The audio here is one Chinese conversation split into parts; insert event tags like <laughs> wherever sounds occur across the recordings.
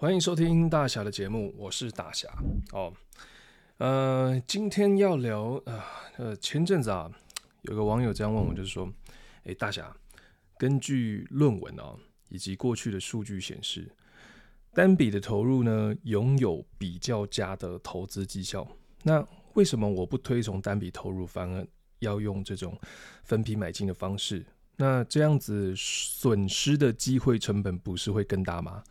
欢迎收听大侠的节目，我是大侠哦。呃，今天要聊啊，呃，前阵子啊，有个网友这样问我，就是说，哎，大侠，根据论文啊，以及过去的数据显示，单笔的投入呢，拥有比较佳的投资绩效。那为什么我不推崇单笔投入，反而要用这种分批买进的方式？那这样子损失的机会成本不是会更大吗？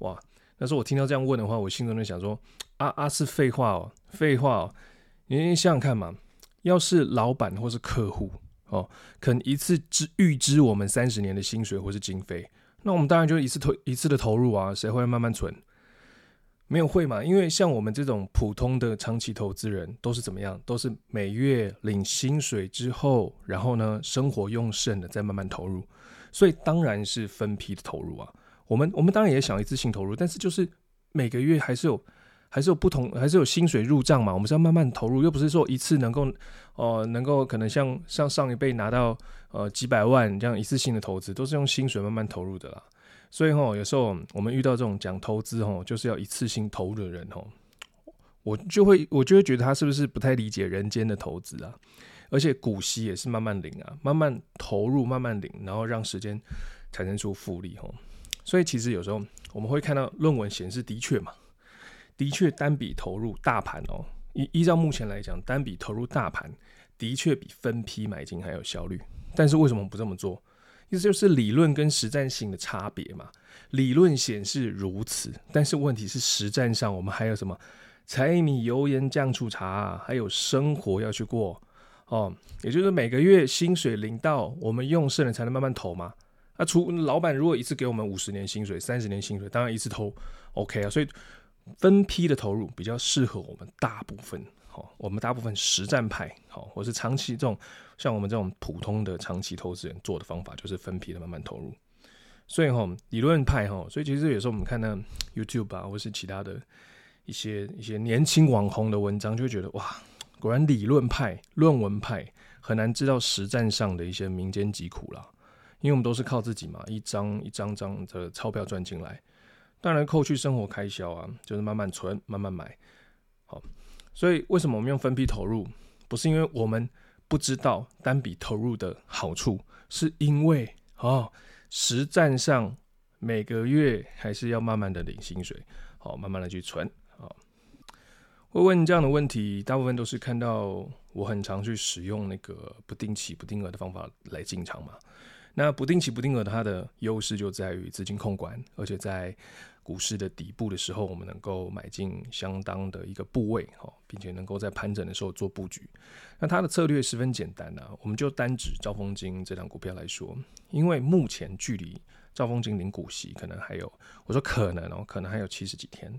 哇！但是我听到这样问的话，我心中就想说：啊啊，是废话哦，废话哦！你想想看嘛，要是老板或是客户哦，肯一次支预支我们三十年的薪水或是经费，那我们当然就一次投一次的投入啊，谁会慢慢存？没有会嘛？因为像我们这种普通的长期投资人，都是怎么样？都是每月领薪水之后，然后呢，生活用剩的再慢慢投入，所以当然是分批的投入啊。我们我们当然也想一次性投入，但是就是每个月还是有还是有不同，还是有薪水入账嘛。我们是要慢慢投入，又不是说一次能够呃能够可能像像上一辈拿到呃几百万这样一次性的投资，都是用薪水慢慢投入的啦。所以吼，有时候我们遇到这种讲投资吼，就是要一次性投入的人吼，我就会我就会觉得他是不是不太理解人间的投资啊？而且股息也是慢慢领啊，慢慢投入，慢慢领，然后让时间产生出复利吼。所以其实有时候我们会看到论文显示，的确嘛，的确单笔投入大盘哦，依依照目前来讲，单笔投入大盘的确比分批买进还有效率。但是为什么不这么做？意思就是理论跟实战性的差别嘛。理论显示如此，但是问题是实战上我们还有什么柴米油盐酱醋茶，还有生活要去过哦。也就是每个月薪水领到，我们用剩了才能慢慢投嘛。那除老板如果一次给我们五十年薪水、三十年薪水，当然一次投 OK 啊。所以分批的投入比较适合我们大部分，好，我们大部分实战派，好，或是长期这种像我们这种普通的长期投资人做的方法，就是分批的慢慢投入。所以哈，理论派哈，所以其实有时候我们看那 YouTube 啊，或是其他的一些一些年轻网红的文章，就会觉得哇，果然理论派、论文派很难知道实战上的一些民间疾苦啦。因为我们都是靠自己嘛，一张一张张的钞票赚进来，当然扣去生活开销啊，就是慢慢存，慢慢买。好，所以为什么我们用分批投入？不是因为我们不知道单笔投入的好处，是因为哦，实战上每个月还是要慢慢的领薪水，好，慢慢的去存。好，会问这样的问题，大部分都是看到我很常去使用那个不定期不定额的方法来进场嘛。那不定期不定额，它的优势就在于资金控管，而且在股市的底部的时候，我们能够买进相当的一个部位，哈，并且能够在盘整的时候做布局。那它的策略十分简单啊，我们就单指兆丰金这档股票来说，因为目前距离兆丰金领股息可能还有，我说可能哦，可能还有七十几天，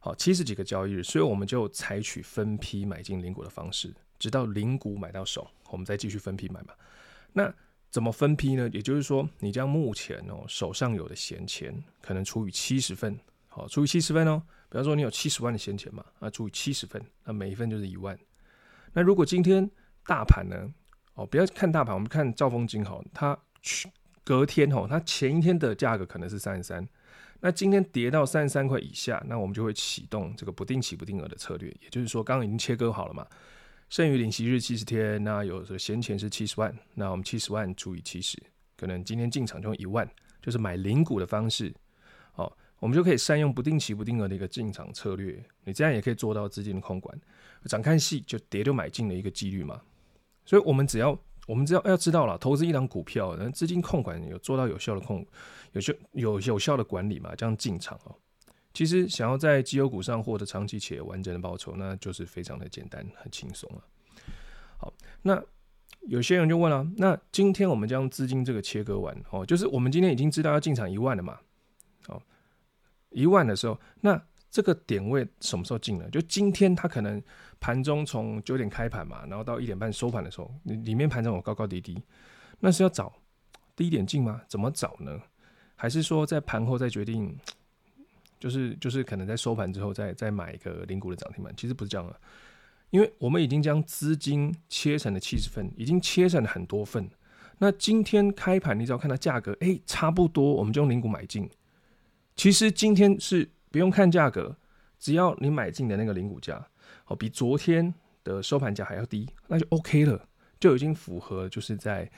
好，七十几个交易日，所以我们就采取分批买进领股的方式，直到领股买到手，我们再继续分批买嘛。那怎么分批呢？也就是说，你将目前哦手上有的闲钱，可能除以七十份，好，除以七十份哦。比方说你有七十万的闲钱嘛，啊，除以七十份，那每一份就是一万。那如果今天大盘呢，哦，不要看大盘，我们看兆丰金好，它去隔天哦，它前一天的价格可能是三十三，那今天跌到三十三块以下，那我们就会启动这个不定期不定额的策略，也就是说，刚刚已经切割好了嘛。剩余领息日七十天，那有的闲钱是七十万，那我们七十万除以七十，可能今天进场就用一万，就是买零股的方式，好，我们就可以善用不定期不定额的一个进场策略，你这样也可以做到资金的控管，涨看戏就跌就买进的一个几率嘛。所以，我们只要我们只要要知道了，投资一档股票，那资金控管有做到有效的控，有效有有效的管理嘛，这样进场哦。其实想要在绩优股上获得长期且完整的报酬，那就是非常的简单，很轻松了。好，那有些人就问了，那今天我们将资金这个切割完哦，就是我们今天已经知道要进场一万了嘛？哦，一万的时候，那这个点位什么时候进呢？就今天它可能盘中从九点开盘嘛，然后到一点半收盘的时候，里里面盘中有高高低低，那是要找低点进吗？怎么找呢？还是说在盘后再决定？就是就是可能在收盘之后再再买一个零股的涨停板，其实不是这样的，因为我们已经将资金切成了七十份，已经切成了很多份。那今天开盘，你只要看到价格，哎、差不多，我们就用零股买进。其实今天是不用看价格，只要你买进的那个零股价哦比昨天的收盘价还要低，那就 OK 了，就已经符合就是在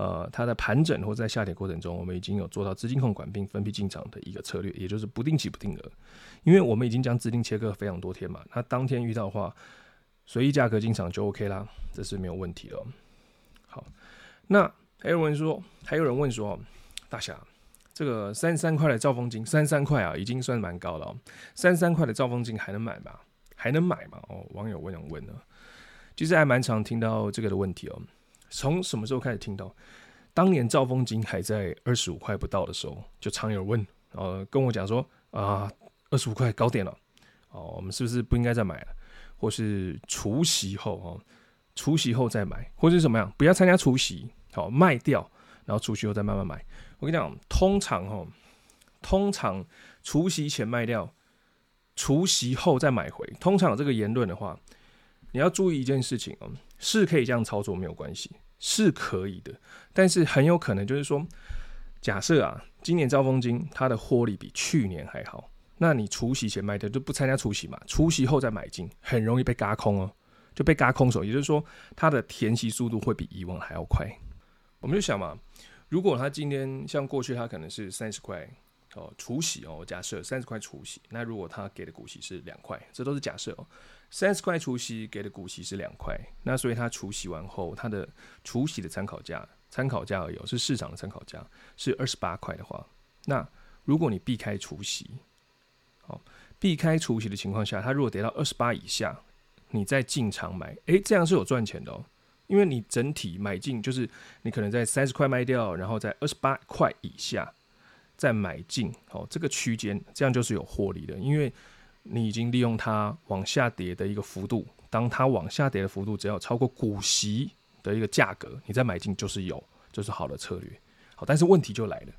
呃它的盘整或在下跌过程中，我们已经有做到资金控管并分批进场的一个策略，也就是不定期不定额，因为我们已经将资金切割非常多天嘛，那当天遇到的话，随意价格进场就 OK 啦，这是没有问题的。好，那还有人说，还有人问说，大侠。这个三十三块的兆丰金，三十三块啊，已经算蛮高了。三三块的兆丰金还能买吗？还能买吗？哦，网友问想问呢，其实还蛮常听到这个的问题哦。从什么时候开始听到？当年兆丰金还在二十五块不到的时候，就常有问，呃，跟我讲说啊，二十五块高点了，哦，我们是不是不应该再买了？或是除息后哦，除息后再买，或是怎么样？不要参加除夕，好卖掉，然后除夕后再慢慢买。我跟你讲，通常哦，通常除夕前卖掉，除夕后再买回。通常有这个言论的话，你要注意一件事情哦，是可以这样操作没有关系，是可以的。但是很有可能就是说，假设啊，今年兆丰金它的获利比去年还好，那你除息前卖掉就不参加除息嘛，除息后再买进，很容易被嘎空哦，就被嘎空手。也就是说，它的填息速度会比以往还要快。我们就想嘛。如果他今天像过去，他可能是三十块哦，除息哦，假设三十块除息，那如果他给的股息是两块，这都是假设哦，三十块除息给的股息是两块，那所以他除息完后，他的除息的参考价，参考价而已，是市场的参考价是二十八块的话，那如果你避开除息，好，避开除息的情况下，他如果跌到二十八以下，你再进场买，诶，这样是有赚钱的哦。因为你整体买进，就是你可能在三十块卖掉，然后在二十八块以下再买进，哦，这个区间这样就是有获利的，因为你已经利用它往下跌的一个幅度，当它往下跌的幅度只要超过股息的一个价格，你再买进就是有，就是好的策略。好，但是问题就来了，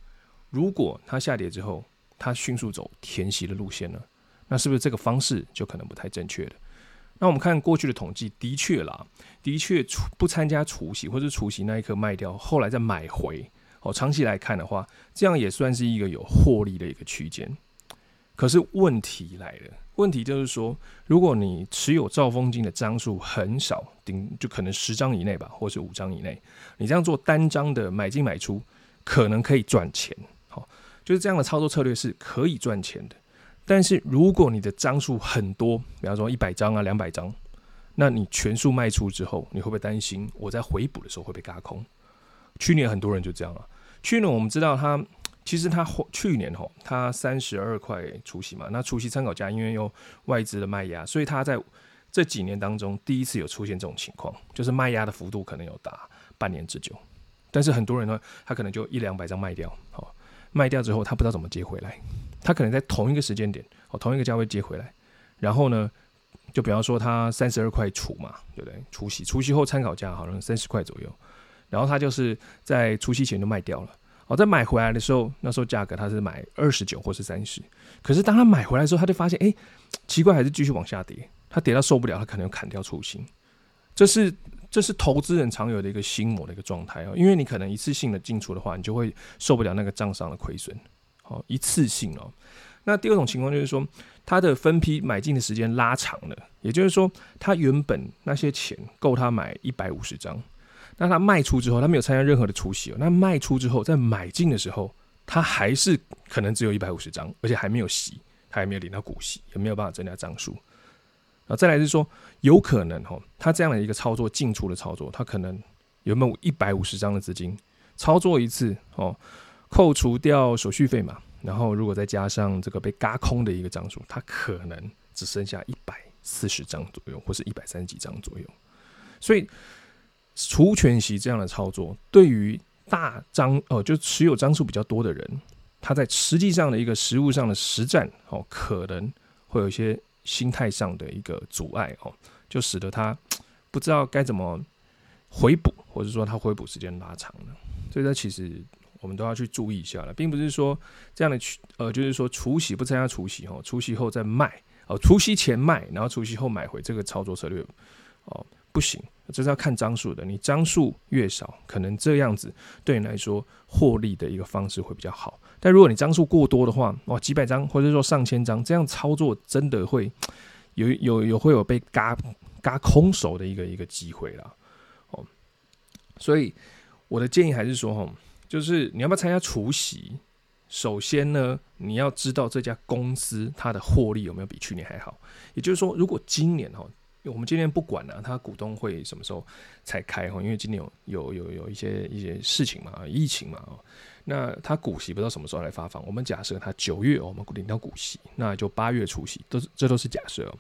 如果它下跌之后，它迅速走填息的路线呢，那是不是这个方式就可能不太正确了？那我们看过去的统计，的确啦，的确除不参加除息或者除息那一刻卖掉，后来再买回，哦，长期来看的话，这样也算是一个有获利的一个区间。可是问题来了，问题就是说，如果你持有兆丰金的张数很少，顶就可能十张以内吧，或是五张以内，你这样做单张的买进买出，可能可以赚钱，好，就是这样的操作策略是可以赚钱的。但是如果你的张数很多，比方说一百张啊、两百张，那你全数卖出之后，你会不会担心我在回补的时候会被轧空？去年很多人就这样了。去年我们知道他其实他去年吼他三十二块除息嘛，那除息参考价因为有外资的卖压，所以他在这几年当中第一次有出现这种情况，就是卖压的幅度可能有达半年之久。但是很多人呢，他可能就一两百张卖掉，好，卖掉之后他不知道怎么接回来。他可能在同一个时间点，哦，同一个价位接回来，然后呢，就比方说他三十二块除嘛，对不对？除息，除息后参考价好像三十块左右，然后他就是在除夕前就卖掉了，哦，在买回来的时候，那时候价格他是买二十九或是三十，可是当他买回来的时候，他就发现，哎，奇怪，还是继续往下跌，他跌到受不了，他可能砍掉出清，这是这是投资人常有的一个心魔的一个状态哦，因为你可能一次性的进出的话，你就会受不了那个账上的亏损。哦，一次性哦。那第二种情况就是说，他的分批买进的时间拉长了，也就是说，他原本那些钱够他买一百五十张，那他卖出之后，他没有参加任何的除息哦。那卖出之后，在买进的时候，他还是可能只有一百五十张，而且还没有息，他还没有领到股息，也没有办法增加张数。啊，再来是说，有可能哦，他这样的一个操作进出的操作，他可能有没有一百五十张的资金操作一次哦。扣除掉手续费嘛，然后如果再加上这个被轧空的一个张数，它可能只剩下一百四十张左右，或是一百三十几张左右。所以除权息这样的操作，对于大张哦、就持有张数比较多的人，他在实际上的一个实物上的实战哦，可能会有一些心态上的一个阻碍哦，就使得他不知道该怎么回补，或者说他回补时间拉长了。所以他其实。我们都要去注意一下了，并不是说这样的去呃，就是说除息不参加除息哦，除息后再卖哦，除息前卖，然后除息后买回这个操作策略哦不行，这是要看张数的。你张数越少，可能这样子对你来说获利的一个方式会比较好。但如果你张数过多的话，哇，几百张或者说上千张，这样操作真的会有有有会有被嘎嘎空手的一个一个机会啦。哦，所以我的建议还是说，吼，就是你要不要参加除夕？首先呢，你要知道这家公司它的获利有没有比去年还好。也就是说，如果今年哈，我们今年不管了，啊，它股东会什么时候才开哈？因为今年有有有有一些一些事情嘛，疫情嘛，那它股息不知道什么时候来发放。我们假设它九月我们领到股息，那就八月出息，都是这都是假设。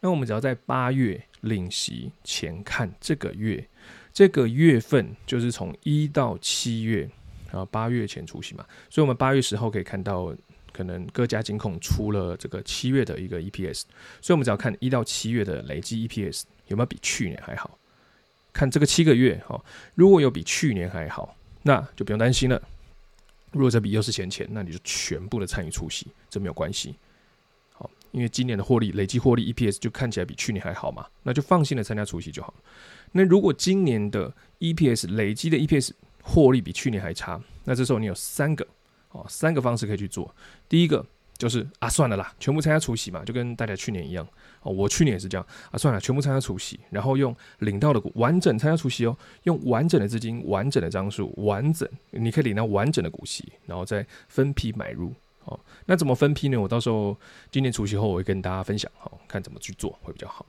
那我们只要在八月领息前看这个月，这个月份就是从一到七月。然后八月前出息嘛，所以我们八月十号可以看到，可能各家金控出了这个七月的一个 EPS，所以我们只要看一到七月的累计 EPS 有没有比去年还好，看这个七个月哈，如果有比去年还好，那就不用担心了。如果这笔又是闲钱，那你就全部的参与出席，这没有关系。好，因为今年的获利累计获利 EPS 就看起来比去年还好嘛，那就放心的参加出席就好。那如果今年的 EPS 累计的 EPS 获利比去年还差，那这时候你有三个哦，三个方式可以去做。第一个就是啊，算了啦，全部参加除夕嘛，就跟大家去年一样哦。我去年也是这样啊，算了，全部参加除夕，然后用领到的股完整参加除夕哦，用完整的资金、完整的张数、完整，你可以领到完整的股息，然后再分批买入哦。那怎么分批呢？我到时候今年除夕后我会跟大家分享哦，看怎么去做会比较好。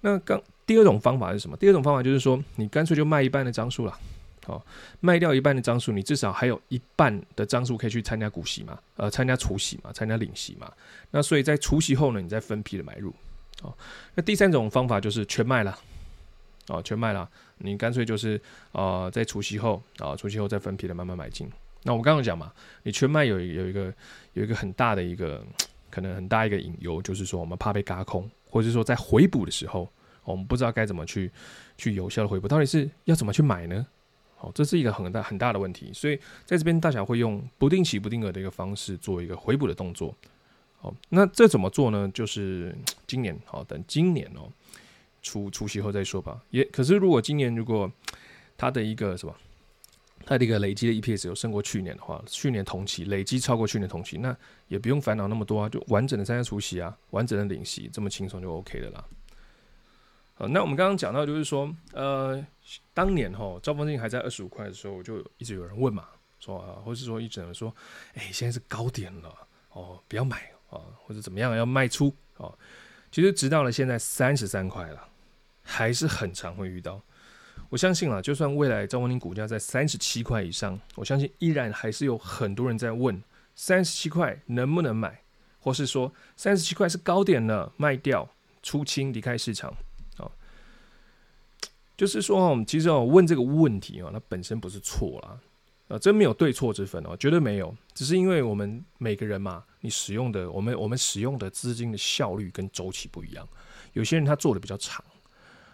那刚第二种方法是什么？第二种方法就是说，你干脆就卖一半的张数了。好，卖掉一半的张数，你至少还有一半的张数可以去参加股息嘛？呃，参加除息嘛？参加领息嘛？那所以在除息后呢，你再分批的买入。哦，那第三种方法就是全卖了。哦，全卖了，你干脆就是呃，在除息后啊，除息后再分批的慢慢买进。那我刚刚讲嘛，你全卖有有一个有一个很大的一个可能很大一个隐忧，就是说我们怕被嘎空，或者是说在回补的时候，我们不知道该怎么去去有效的回补，到底是要怎么去买呢？好，这是一个很大很大的问题，所以在这边大侠会用不定期不定额的一个方式做一个回补的动作。好，那这怎么做呢？就是今年，好，等今年哦，除除息后再说吧。也可是，如果今年如果它的一个什么，它的一个累积的 EPS 有胜过去年的话，去年同期累积超过去年同期，那也不用烦恼那么多啊，就完整的参加除息啊，完整的领息，这么轻松就 OK 的啦。好，那我们刚刚讲到就是说，呃。当年哈，兆丰金还在二十五块的时候，我就一直有人问嘛，说啊，或是说一直有人说，哎、现在是高点了哦，不要买啊，或者怎么样要卖出哦。其实直到了现在三十三块了，还是很常会遇到。我相信啊，就算未来兆丰金股价在三十七块以上，我相信依然还是有很多人在问三十七块能不能买，或是说三十七块是高点了，卖掉出清离开市场。就是说哦，其实要，问这个问题哦，它本身不是错啦，啊，真没有对错之分哦，绝对没有，只是因为我们每个人嘛，你使用的我们我们使用的资金的效率跟周期不一样，有些人他做的比较长，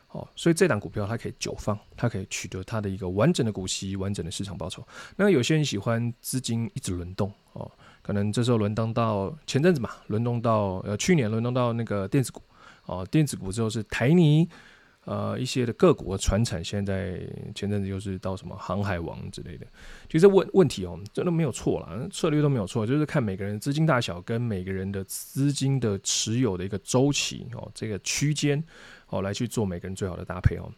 哦，所以这档股票它可以久放，它可以取得它的一个完整的股息、完整的市场报酬。那有些人喜欢资金一直轮动哦，可能这时候轮动到前阵子嘛，轮动到呃去年轮动到那个电子股哦，电子股之后是台泥。呃，一些的个股的传产，现在前阵子又是到什么航海王之类的，其实问问题哦，真的没有错啦，策略都没有错，就是看每个人资金大小跟每个人的资金的持有的一个周期哦，这个区间哦，来去做每个人最好的搭配哦。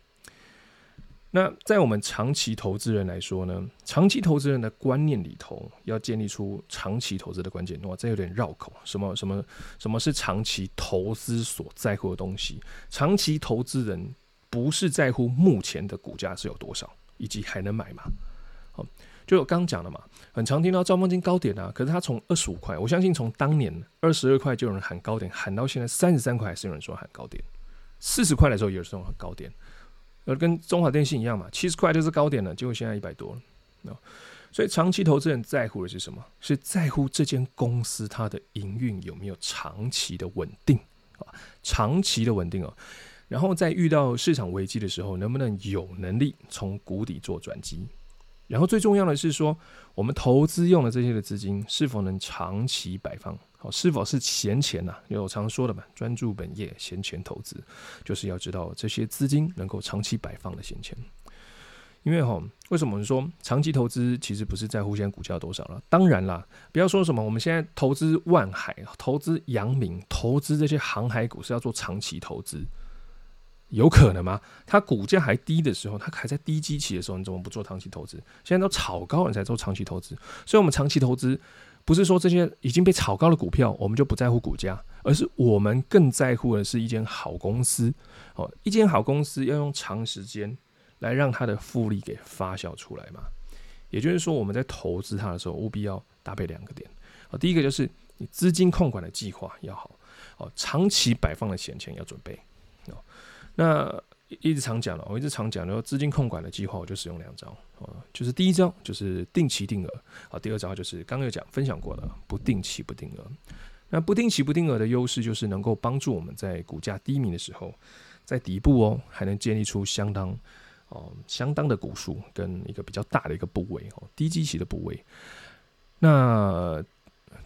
那在我们长期投资人来说呢，长期投资人的观念里头，要建立出长期投资的关键，哇，这有点绕口，什么什么什么是长期投资所在乎的东西？长期投资人。不是在乎目前的股价是有多少，以及还能买吗？好，就我刚讲的嘛，很常听到兆丰金高点啊，可是他从二十五块，我相信从当年二十二块就有人喊高点，喊到现在三十三块还是有人说喊高点，四十块的时候也有人说喊高点，而跟中华电信一样嘛，七十块就是高点了，结果现在一百多了，所以长期投资人在乎的是什么？是在乎这间公司它的营运有没有长期的稳定啊，长期的稳定哦。然后在遇到市场危机的时候，能不能有能力从谷底做转机？然后最重要的是说，我们投资用的这些的资金是否能长期摆放，好，是否是闲钱呐？有常说的嘛，专注本业，闲钱投资，就是要知道这些资金能够长期摆放的闲钱。因为哈，为什么我们说长期投资其实不是在乎现在股价多少了？当然啦，不要说什么我们现在投资万海、投资阳明、投资这些航海股是要做长期投资，有可能吗？它股价还低的时候，它还在低基期的时候，你怎么不做长期投资？现在都炒高了才做长期投资，所以我们长期投资。不是说这些已经被炒高的股票，我们就不在乎股价，而是我们更在乎的是一间好公司。哦，一间好公司要用长时间来让它的复利给发酵出来嘛。也就是说，我们在投资它的时候，务必要搭配两个点。哦，第一个就是你资金控管的计划要好，哦，长期摆放的闲钱要准备。哦，那。一直常讲了，我一直常讲，然后资金控管的计划，我就使用两招啊，就是第一招就是定期定额啊，第二招就是刚刚有讲分享过的不定期不定额。那不定期不定额的优势就是能够帮助我们在股价低迷的时候，在底部哦还能建立出相当哦相当的股数跟一个比较大的一个部位哦低基期的部位。那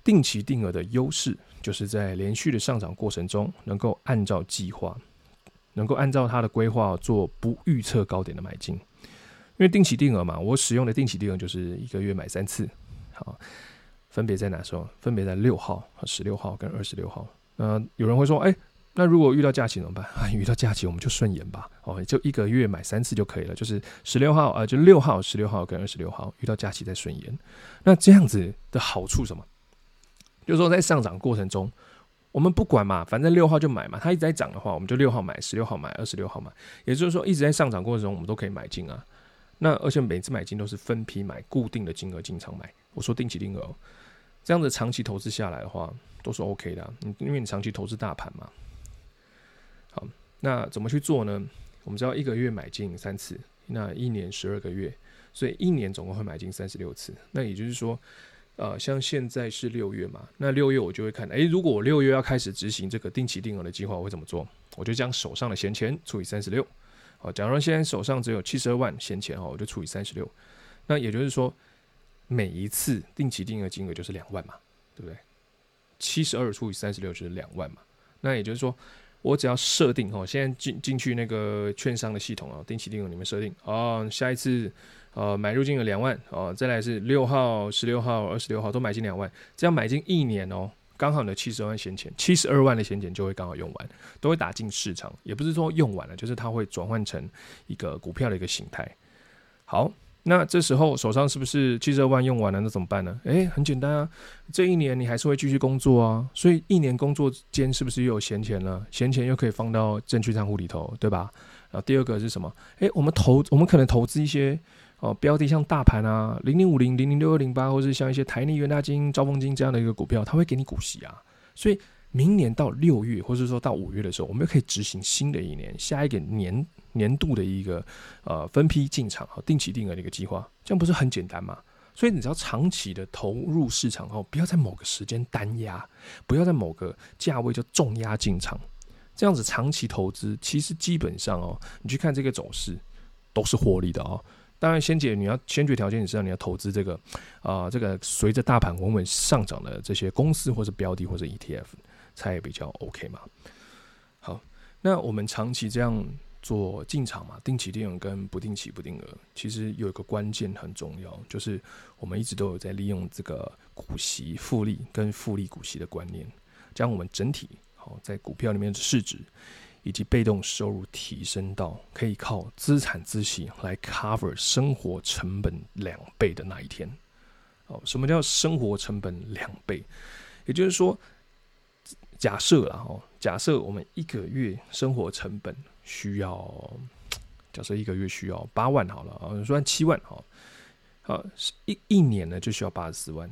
定期定额的优势就是在连续的上涨过程中，能够按照计划。能够按照他的规划做不预测高点的买进，因为定期定额嘛，我使用的定期定额就是一个月买三次，好，分别在哪时候？分别在六号十六号跟二十六号。那有人会说，哎，那如果遇到假期怎么办？啊，<laughs> 遇到假期我们就顺延吧，哦，就一个月买三次就可以了，就是十六号啊，就六号、十六号跟二十六号遇到假期再顺延。那这样子的好处什么？就是说在上涨过程中。我们不管嘛，反正六号就买嘛。它一直在涨的话，我们就六号买，十六号买，二十六号买。也就是说，一直在上涨过程中，我们都可以买进啊。那而且每次买进都是分批买，固定的金额进场买。我说定期定额，这样子长期投资下来的话，都是 OK 的啊。因为你长期投资大盘嘛。好，那怎么去做呢？我们知道一个月买进三次，那一年十二个月，所以一年总共会买进三十六次。那也就是说。呃，像现在是六月嘛，那六月我就会看，诶，如果我六月要开始执行这个定期定额的计划，我会怎么做？我就将手上的闲钱除以三十六。好，假如现在手上只有七十二万闲钱哦，我就除以三十六。那也就是说，每一次定期定额金额就是两万嘛，对不对？七十二除以三十六就是两万嘛。那也就是说，我只要设定哦，现在进进去那个券商的系统啊，定期定额里面设定哦，下一次。呃，买入金额两万哦，再来是六号、十六号、二十六号都买进两万，这样买进一年哦，刚好你的七十万闲钱，七十二万的闲钱就会刚好用完，都会打进市场，也不是说用完了，就是它会转换成一个股票的一个形态。好，那这时候手上是不是七十二万用完了？那怎么办呢？诶，很简单啊，这一年你还是会继续工作啊，所以一年工作间是不是又有闲钱了？闲钱又可以放到证券账户里头，对吧？然后第二个是什么？诶，我们投，我们可能投资一些。哦，标的像大盘啊，零零五零、零零六二零八，或是像一些台泥、元大金、兆丰金这样的一个股票，它会给你股息啊。所以明年到六月，或者说到五月的时候，我们又可以执行新的一年下一个年年度的一个呃分批进场和定期定额的一个计划，这样不是很简单吗？所以你只要长期的投入市场后，不要在某个时间单压，不要在某个价位就重压进场，这样子长期投资其实基本上哦，你去看这个走势都是获利的哦。当然，先解你要先决条件，你知道你要投资这个啊、呃，这个随着大盘稳稳上涨的这些公司或者标的或者 ETF 才比较 OK 嘛。好，那我们长期这样做进场嘛，定期定额跟不定期不定额，其实有一个关键很重要，就是我们一直都有在利用这个股息复利跟复利股息的观念，将我们整体好在股票里面的市值。以及被动收入提升到可以靠资产孳息来 cover 生活成本两倍的那一天。哦，什么叫生活成本两倍？也就是说，假设啦，哦，假设我们一个月生活成本需要，假设一个月需要八万好了啊，算七万好，好一一年呢就需要八十四万。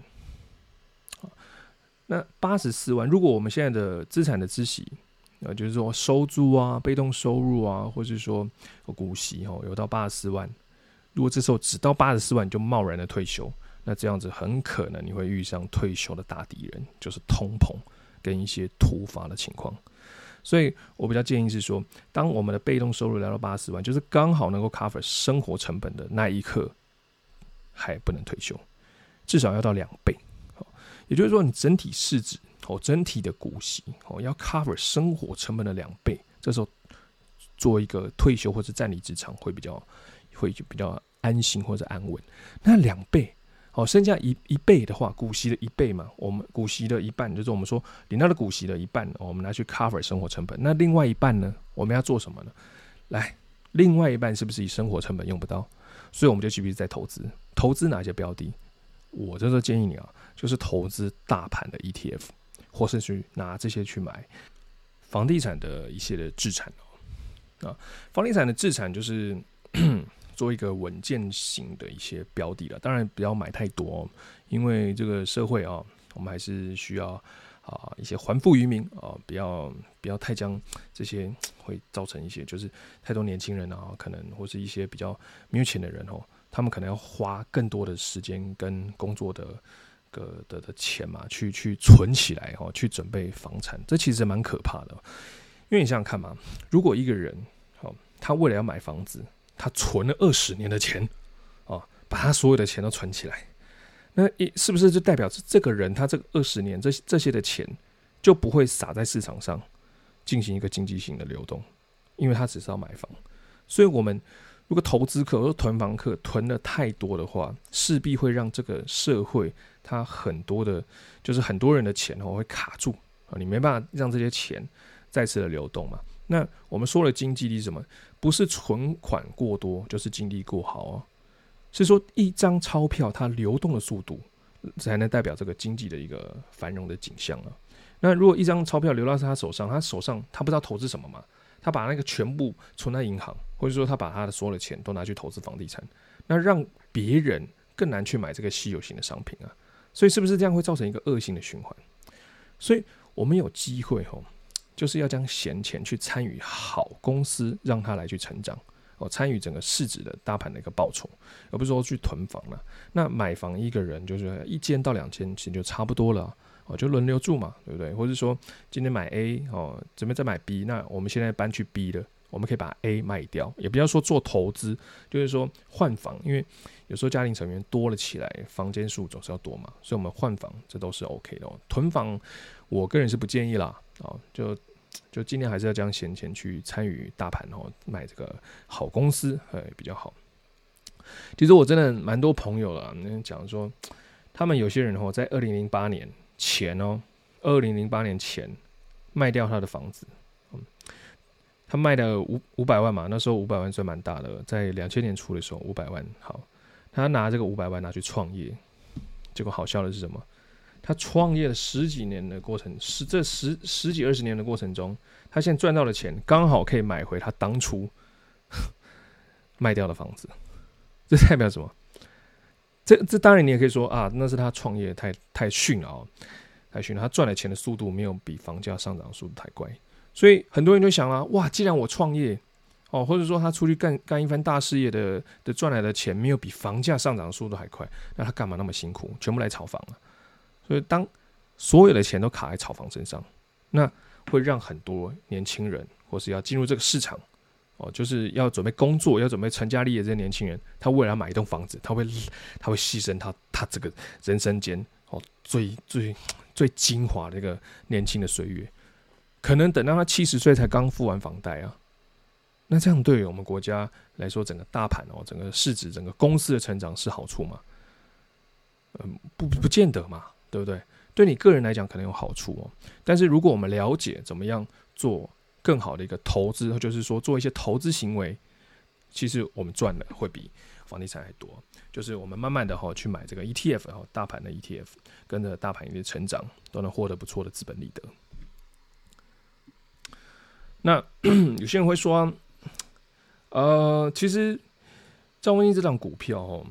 那八十四万，如果我们现在的资产的孳息，呃，就是说收租啊、被动收入啊，或是说股息哦，有到八十四万。如果这时候只到八十四万你就贸然的退休，那这样子很可能你会遇上退休的大敌人，就是通膨跟一些突发的情况。所以我比较建议是说，当我们的被动收入来到八十四万，就是刚好能够 cover 生活成本的那一刻，还不能退休，至少要到两倍。也就是说，你整体市值。哦，整体的股息哦要 cover 生活成本的两倍，这时候做一个退休或者暂离职场会比较会就比较安心或者安稳。那两倍哦，剩下一一倍的话，股息的一倍嘛，我们股息的一半就是我们说领到的股息的一半，我们拿去 cover 生活成本。那另外一半呢，我们要做什么呢？来，另外一半是不是以生活成本用不到？所以我们就继续在投资，投资哪些标的？我这时候建议你啊，就是投资大盘的 ETF，或是去拿这些去买房地产的一些的资产哦。啊，房地产的资产就是 <clears throat> 做一个稳健型的一些标的了。当然不要买太多，因为这个社会啊，我们还是需要啊一些还富于民啊，不要不要太将这些会造成一些就是太多年轻人啊，可能或是一些比较没有钱的人哦。他们可能要花更多的时间跟工作的个的的钱嘛，去去存起来哦，去准备房产，这其实蛮可怕的。因为你想想看嘛，如果一个人哦，他为了要买房子，他存了二十年的钱哦，把他所有的钱都存起来，那一是不是就代表这个人他这个二十年这这些的钱就不会撒在市场上进行一个经济性的流动？因为他只是要买房，所以我们。如果投资客或囤房客囤的太多的话，势必会让这个社会它很多的，就是很多人的钱哦会卡住啊，你没办法让这些钱再次的流动嘛。那我们说的经济力是什么？不是存款过多就是经济过好哦，是说一张钞票它流动的速度才能代表这个经济的一个繁荣的景象啊。那如果一张钞票流到他手上，他手上他不知道投资什么嘛？他把那个全部存在银行，或者说他把他的所有的钱都拿去投资房地产，那让别人更难去买这个稀有型的商品啊，所以是不是这样会造成一个恶性的循环？所以我们有机会吼，就是要将闲钱去参与好公司，让他来去成长哦，参与整个市值的大盘的一个报酬，而不是说去囤房了。那买房一个人就是一间到两间，其实就差不多了。哦，就轮流住嘛，对不对？或者说今天买 A 哦，准备再买 B，那我们现在搬去 B 了，我们可以把 A 卖掉，也不要说做投资，就是说换房，因为有时候家庭成员多了起来，房间数总是要多嘛，所以我们换房这都是 OK 的哦。囤房，我个人是不建议啦，啊，就就尽量还是要将闲钱去参与大盘哦，买这个好公司，哎，比较好。其实我真的蛮多朋友啊，那讲说他们有些人哦，在二零零八年。前哦，二零零八年前卖掉他的房子，他卖了五五百万嘛，那时候五百万算蛮大的，在两千年初的时候五百万，好，他拿这个五百万拿去创业，结果好笑的是什么？他创业了十几年的过程，十这十十几二十年的过程中，他现在赚到的钱刚好可以买回他当初 <laughs> 卖掉的房子，这代表什么？这这当然，你也可以说啊，那是他创业太太逊了哦，太逊了。他赚的钱的速度没有比房价上涨速度太快，所以很多人就想了，哇，既然我创业哦，或者说他出去干干一番大事业的的赚来的钱没有比房价上涨的速度还快，那他干嘛那么辛苦，全部来炒房啊？所以当所有的钱都卡在炒房身上，那会让很多年轻人或是要进入这个市场。哦，就是要准备工作，要准备成家立业这些年轻人，他为了买一栋房子，他会他会牺牲他他这个人生间哦最最最精华的一个年轻的岁月，可能等到他七十岁才刚付完房贷啊，那这样对于我们国家来说，整个大盘哦，整个市值，整个公司的成长是好处吗？嗯，不不见得嘛，对不对？对你个人来讲可能有好处哦，但是如果我们了解怎么样做。更好的一个投资，就是说做一些投资行为，其实我们赚的会比房地产还多。就是我们慢慢的哈去买这个 ETF，然后大盘的 ETF，跟着大盘一个成长，都能获得不错的资本利得。那 <clears throat> 有些人会说，<clears throat> 呃，其实兆丰金这档股票，哦，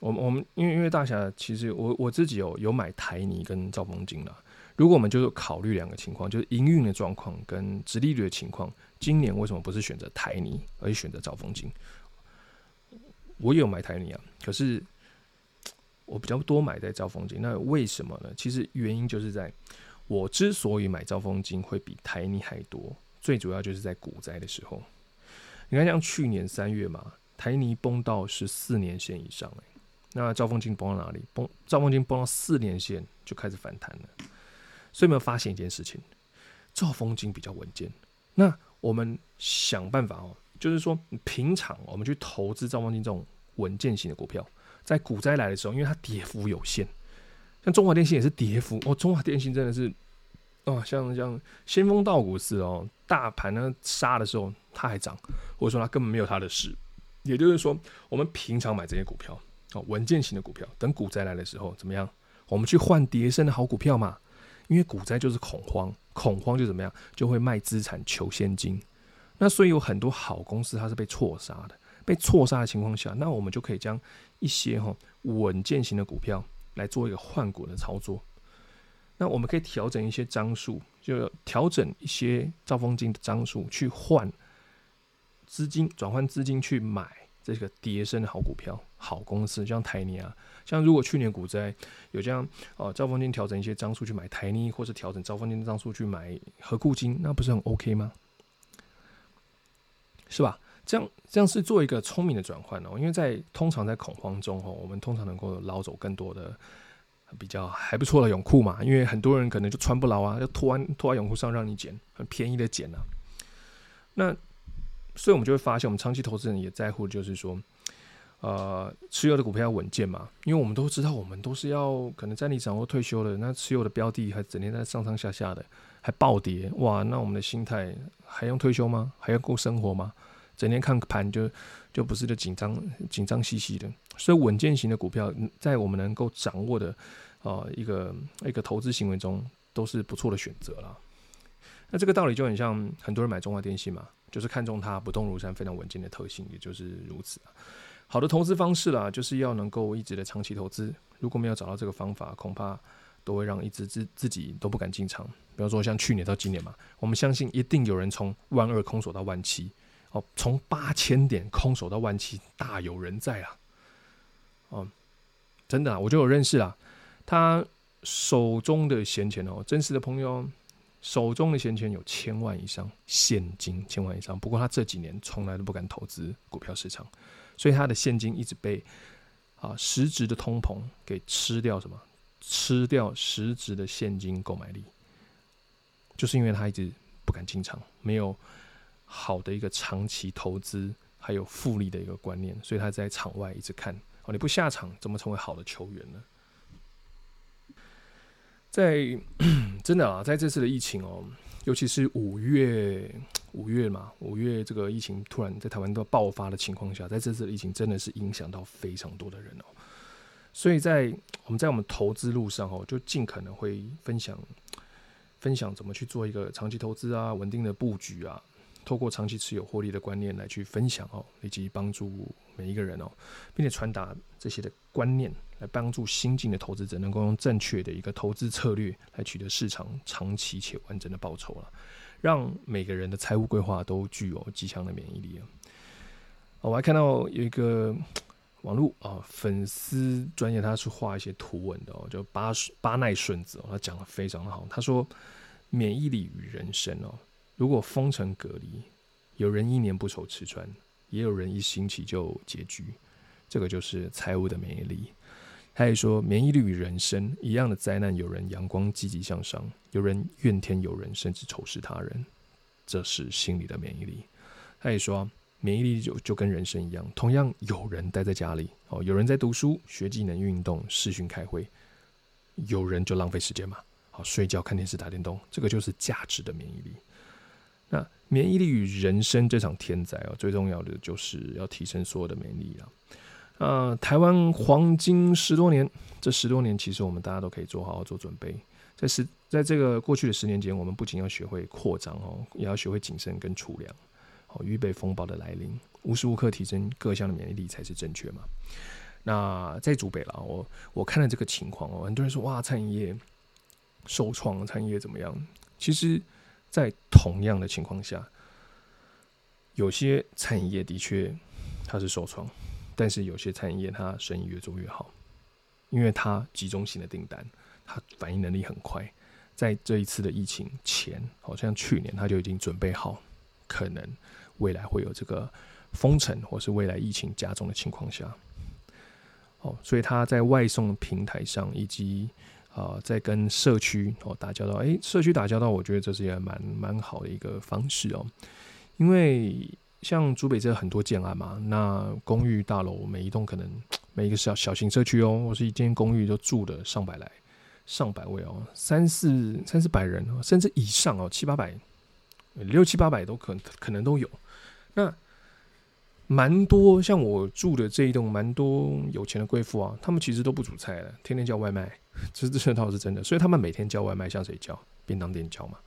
我们我们因为因为大侠，其实我我自己有有买台泥跟兆丰金了。如果我们就是考虑两个情况，就是营运的状况跟殖利率的情况，今年为什么不是选择台泥，而是选择兆丰金？我也有买台泥啊，可是我比较多买在兆丰金。那为什么呢？其实原因就是在我之所以买兆丰金会比台泥还多，最主要就是在股灾的时候。你看，像去年三月嘛，台泥崩到是四年线以上，那兆丰金崩到哪里？崩兆丰金崩到四年线就开始反弹了。所以有没有发现一件事情？兆丰金比较稳健。那我们想办法哦，就是说平常我们去投资兆丰金这种稳健型的股票，在股灾来的时候，因为它跌幅有限，像中华电信也是跌幅哦，中华电信真的是哦，像像仙风道骨似哦，大盘呢杀的时候它还涨，或者说它根本没有它的事。也就是说，我们平常买这些股票哦，稳健型的股票，等股灾来的时候怎么样？我们去换跌升的好股票嘛，因为股灾就是恐慌，恐慌就怎么样，就会卖资产求现金。那所以有很多好公司它是被错杀的，被错杀的情况下，那我们就可以将一些哈稳健型的股票来做一个换股的操作。那我们可以调整一些张数，就调整一些兆丰金的张数去换资金，转换资金去买这个跌升的好股票、好公司，像台泥啊。像如果去年股灾有这样哦，兆丰金调整一些张数去买台泥，或是调整兆丰金的张数去买合库金，那不是很 OK 吗？是吧？这样这样是做一个聪明的转换哦，因为在通常在恐慌中哦，我们通常能够捞走更多的比较还不错的泳裤嘛，因为很多人可能就穿不牢啊，就脱完脱在泳裤上让你捡，很便宜的捡啊。那所以我们就会发现，我们长期投资人也在乎，就是说。呃，持有的股票要稳健嘛，因为我们都知道，我们都是要可能在你掌握退休的，那持有的标的还整天在上上下下的，还暴跌，哇，那我们的心态还用退休吗？还要过生活吗？整天看盘就就不是就紧张紧张兮兮的，所以稳健型的股票在我们能够掌握的呃一个一个投资行为中都是不错的选择了。那这个道理就很像很多人买中华电信嘛，就是看中它不动如山、非常稳健的特性，也就是如此。好的投资方式啦，就是要能够一直的长期投资。如果没有找到这个方法，恐怕都会让一直自自己都不敢进场。比方说像去年到今年嘛，我们相信一定有人从万二空手到万七，哦，从八千点空手到万七，大有人在啊！哦，真的啊，我就有认识啊，他手中的闲钱哦，真实的朋友手中的闲钱有千万以上现金，千万以上。不过他这几年从来都不敢投资股票市场。所以他的现金一直被啊实质的通膨给吃掉，什么？吃掉实质的现金购买力，就是因为他一直不敢进场，没有好的一个长期投资还有复利的一个观念，所以他在场外一直看哦，你不下场怎么成为好的球员呢？在 <clears throat> 真的啊，在这次的疫情哦，尤其是五月。五月嘛，五月这个疫情突然在台湾都爆发的情况下，在这次的疫情真的是影响到非常多的人哦。所以在我们在我们投资路上哦，就尽可能会分享分享怎么去做一个长期投资啊，稳定的布局啊，透过长期持有获利的观念来去分享哦，以及帮助每一个人哦，并且传达这些的观念，来帮助新进的投资者能够用正确的一个投资策略来取得市场长期且完整的报酬了。让每个人的财务规划都具有极强的免疫力啊！我还看到有一个网络啊粉丝专业，他是画一些图文的哦，就巴巴奈顺子哦，他讲的非常的好。他说：“免疫力与人生哦，如果封城隔离，有人一年不愁吃穿，也有人一星期就拮据，这个就是财务的免疫力。”他也说，免疫力与人生一样的灾难，有人阳光积极向上，有人怨天尤人，甚至仇视他人，这是心理的免疫力。他也说，免疫力就就跟人生一样，同样有人待在家里，哦，有人在读书、学技能、运动、视讯开会，有人就浪费时间嘛，好睡觉、看电视、打电动，这个就是价值的免疫力。那免疫力与人生这场天灾哦，最重要的就是要提升所有的免疫力了。呃，台湾黄金十多年，这十多年其实我们大家都可以做好好做准备。在十，在这个过去的十年间，我们不仅要学会扩张哦，也要学会谨慎跟储粮，哦，预备风暴的来临，无时无刻提升各项的免疫力才是正确嘛。那在竹北了，我我看了这个情况哦，很多人说哇，餐饮业受创，餐饮业怎么样？其实，在同样的情况下，有些餐饮业的确它是受创。但是有些餐饮业，它生意越做越好，因为它集中型的订单，它反应能力很快。在这一次的疫情前，好像去年它就已经准备好，可能未来会有这个封城，或是未来疫情加重的情况下，哦，所以它在外送平台上以及啊，在跟社区哦打交道。诶，社区打交道，我觉得这是也蛮蛮好的一个方式哦。因为像竹北这很多建案嘛，那公寓大楼每一栋可能每一个小小型社区哦，或是一间公寓都住的上百来上百位哦，三四三四百人哦，甚至以上哦，七八百六七八百都可可能都有。那蛮多像我住的这一栋，蛮多有钱的贵妇啊，他们其实都不煮菜的，天天叫外卖，<laughs> 这这倒是真的。所以他们每天叫外卖，向谁叫？便当店叫嘛。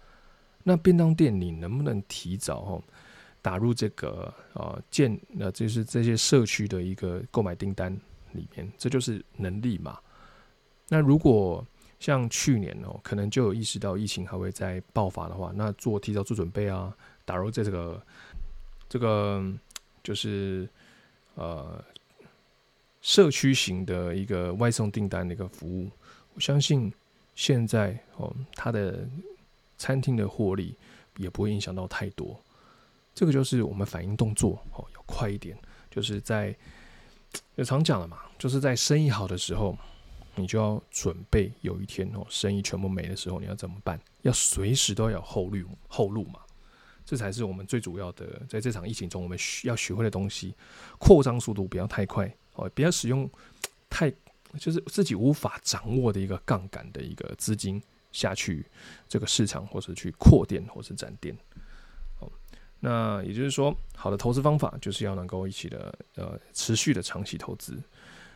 那便当店你能不能提早哦打入这个啊建呃，就是这些社区的一个购买订单里面？这就是能力嘛。那如果像去年哦，可能就有意识到疫情还会再爆发的话，那做提早做准备啊，打入这个这个。就是呃，社区型的一个外送订单的一个服务，我相信现在哦，它的餐厅的获利也不会影响到太多。这个就是我们反应动作哦，要快一点。就是在也常讲了嘛，就是在生意好的时候，你就要准备有一天哦，生意全部没的时候，你要怎么办？要随时都要有后路后路嘛。这才是我们最主要的，在这场疫情中，我们需要学会的东西。扩张速度不要太快哦，不要使用太就是自己无法掌握的一个杠杆的一个资金下去这个市场，或者去扩店，或是展店。哦，那也就是说，好的投资方法就是要能够一起的呃持续的长期投资。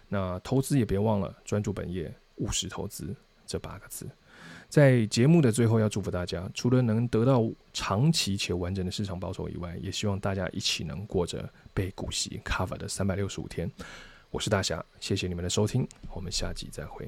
那投资也别忘了专注本业，务实投资这八个字。在节目的最后，要祝福大家，除了能得到长期且完整的市场报酬以外，也希望大家一起能过着被股息 cover 的三百六十五天。我是大侠，谢谢你们的收听，我们下集再会。